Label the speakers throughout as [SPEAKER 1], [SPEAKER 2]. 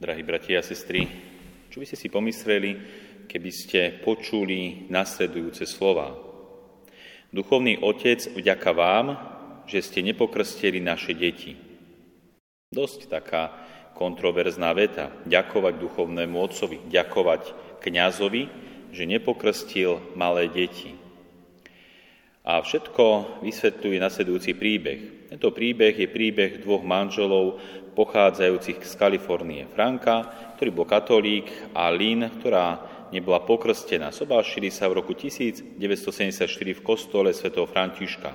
[SPEAKER 1] Drahí bratia a sestry, čo by ste si pomysleli, keby ste počuli nasledujúce slova? Duchovný otec, vďaka vám, že ste nepokrstili naše deti. Dosť taká kontroverzná veta. Ďakovať duchovnému otcovi, ďakovať kňazovi, že nepokrstil malé deti. A všetko vysvetľuje nasledujúci príbeh. Tento príbeh je príbeh dvoch manželov pochádzajúcich z Kalifornie. Franka, ktorý bol katolík, a Lynn, ktorá nebola pokrstená. Sobášili sa v roku 1974 v kostole svätého Františka.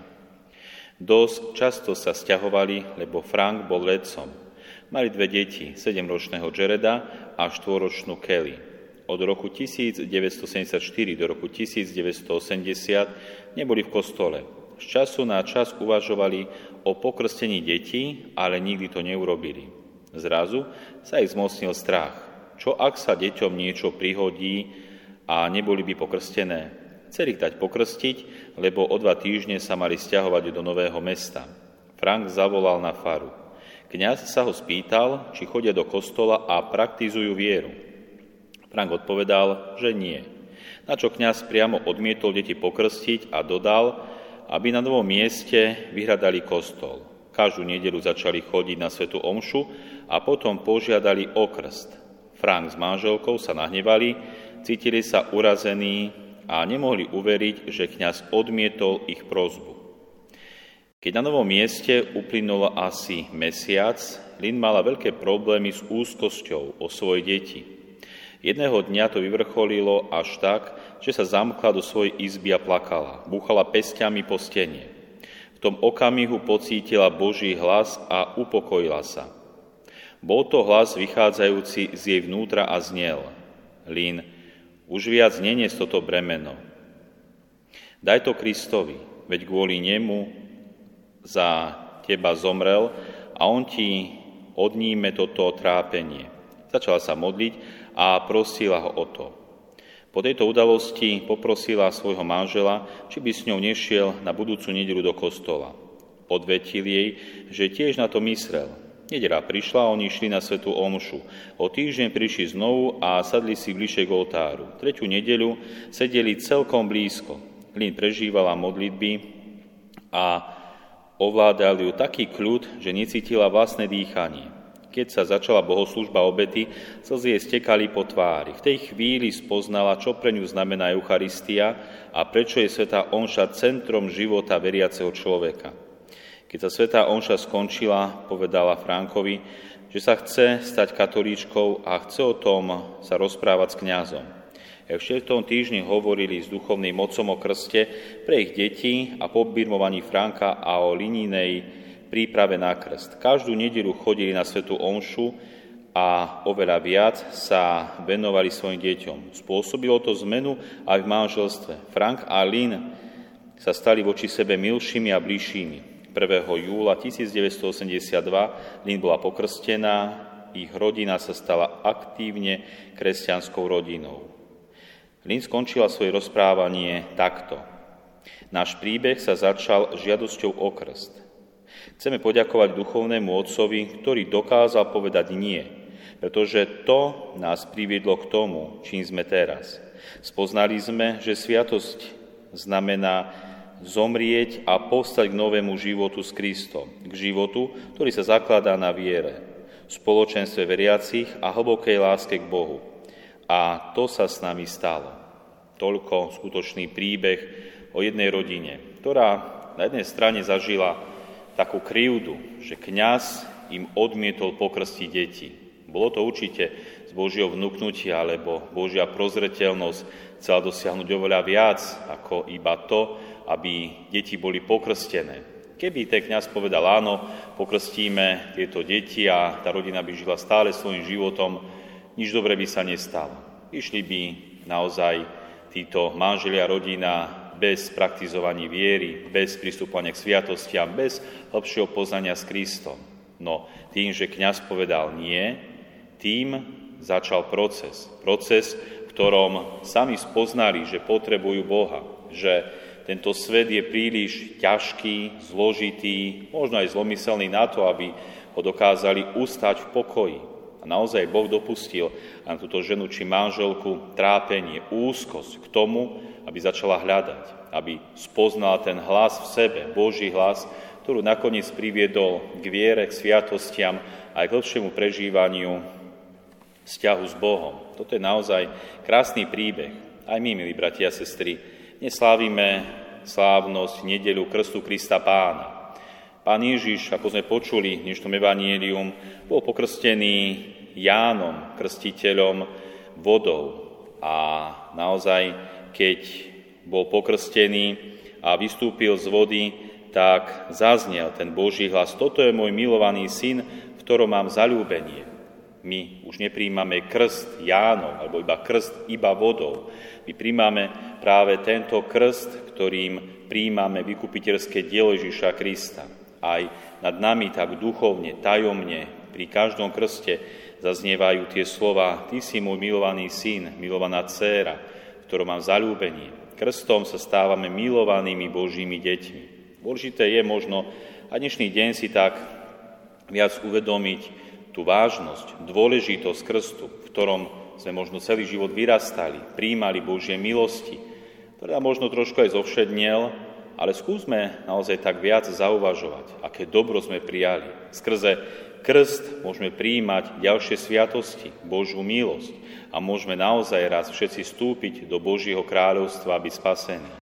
[SPEAKER 1] Dosť často sa stiahovali, lebo Frank bol vedcom. Mali dve deti, 7-ročného Jareda a 4-ročnú Kelly. Od roku 1974 do roku 1980 neboli v kostole. Z času na čas uvažovali o pokrstení detí, ale nikdy to neurobili. Zrazu sa ich zmocnil strach. Čo ak sa deťom niečo prihodí a neboli by pokrstené? Chceli ich dať pokrstiť, lebo o dva týždne sa mali stiahovať do nového mesta. Frank zavolal na faru. Kňaz sa ho spýtal, či chodia do kostola a praktizujú vieru. Frank odpovedal, že nie. Na čo kňaz priamo odmietol deti pokrstiť a dodal, aby na novom mieste vyhradali kostol. Každú nedelu začali chodiť na svetu omšu a potom požiadali o krst. Frank s manželkou sa nahnevali, cítili sa urazení a nemohli uveriť, že kňaz odmietol ich prozbu. Keď na novom mieste uplynulo asi mesiac, Lynn mala veľké problémy s úzkosťou o svoje deti. Jedného dňa to vyvrcholilo až tak, že sa zamkla do svojej izby a plakala. Búchala pestiami po stene. V tom okamihu pocítila Boží hlas a upokojila sa. Bol to hlas vychádzajúci z jej vnútra a znel. Lín, už viac nenies toto bremeno. Daj to Kristovi, veď kvôli nemu za teba zomrel a on ti odníme toto trápenie. Začala sa modliť a prosila ho o to. Po tejto udalosti poprosila svojho manžela, či by s ňou nešiel na budúcu nedelu do kostola. Odvetil jej, že tiež na to myslel. Nedela prišla oni išli na svetú omšu. O týždeň prišli znovu a sadli si bližšie k oltáru. Tretiu nedeľu sedeli celkom blízko. Lin prežívala modlitby a ovládal ju taký kľud, že necítila vlastné dýchanie. Keď sa začala bohoslužba obety, slzy jej stekali po tvári. V tej chvíli spoznala, čo pre ňu znamená Eucharistia a prečo je Svetá Omša centrom života veriaceho človeka. Keď sa Svetá Omša skončila, povedala Frankovi, že sa chce stať katolíčkou a chce o tom sa rozprávať s kňazom. Jak v tom týždni hovorili s duchovným mocom o krste pre ich deti a po Franka a o lininej príprave na krst. Každú nedelu chodili na svetu omšu a oveľa viac sa venovali svojim deťom. Spôsobilo to zmenu aj v manželstve. Frank a Lynn sa stali voči sebe milšími a bližšími. 1. júla 1982 Lynn bola pokrstená, ich rodina sa stala aktívne kresťanskou rodinou. Lynn skončila svoje rozprávanie takto. Náš príbeh sa začal žiadosťou o krst. Chceme poďakovať duchovnému otcovi, ktorý dokázal povedať nie, pretože to nás priviedlo k tomu, čím sme teraz. Spoznali sme, že sviatosť znamená zomrieť a postať k novému životu s Kristom, k životu, ktorý sa zakladá na viere, spoločenstve veriacich a hlbokej láske k Bohu. A to sa s nami stalo. Toľko skutočný príbeh o jednej rodine, ktorá na jednej strane zažila takú krivdu, že kňaz im odmietol pokrstiť deti. Bolo to určite z Božieho vnúknutia, alebo Božia prozreteľnosť chcela dosiahnuť oveľa viac ako iba to, aby deti boli pokrstené. Keby ten kňaz povedal áno, pokrstíme tieto deti a tá rodina by žila stále svojim životom, nič dobre by sa nestalo. Išli by naozaj títo manželia, rodina bez praktizovaní viery, bez pristupovania k sviatostiam, bez hlbšieho poznania s Kristom. No tým, že kňaz povedal nie, tým začal proces. Proces, v ktorom sami spoznali, že potrebujú Boha, že tento svet je príliš ťažký, zložitý, možno aj zlomyselný na to, aby ho dokázali ustať v pokoji. A naozaj Boh dopustil na túto ženu či manželku trápenie, úzkosť k tomu, aby začala hľadať, aby spoznala ten hlas v sebe, Boží hlas, ktorú nakoniec priviedol k viere, k sviatostiam aj k lepšiemu prežívaniu vzťahu s Bohom. Toto je naozaj krásny príbeh. Aj my, milí bratia a sestry, neslávime slávnosť nedelu Krstu Krista Pána. Pán Ježiš, ako sme počuli v dnešnom evanílium, bol pokrstený Jánom, krstiteľom vodou. A naozaj, keď bol pokrstený a vystúpil z vody, tak zaznel ten Boží hlas. Toto je môj milovaný syn, v ktorom mám zalúbenie. My už nepríjmame krst Jánom, alebo iba krst iba vodou. My príjmame práve tento krst, ktorým príjmame vykupiteľské dielo Ježiša Krista. Aj nad nami tak duchovne, tajomne, pri každom krste zaznievajú tie slova Ty si môj milovaný syn, milovaná dcéra, v ktorom mám zalúbenie. Krstom sa stávame milovanými Božími deťmi. Dôležité je možno a dnešný deň si tak viac uvedomiť, tú vážnosť, dôležitosť krstu, v ktorom sme možno celý život vyrastali, príjmali Božie milosti, ktorá možno trošku aj zovšedniel, ale skúsme naozaj tak viac zauvažovať, aké dobro sme prijali. Skrze krst môžeme príjmať ďalšie sviatosti, Božú milosť a môžeme naozaj raz všetci stúpiť do Božieho kráľovstva, aby spasení.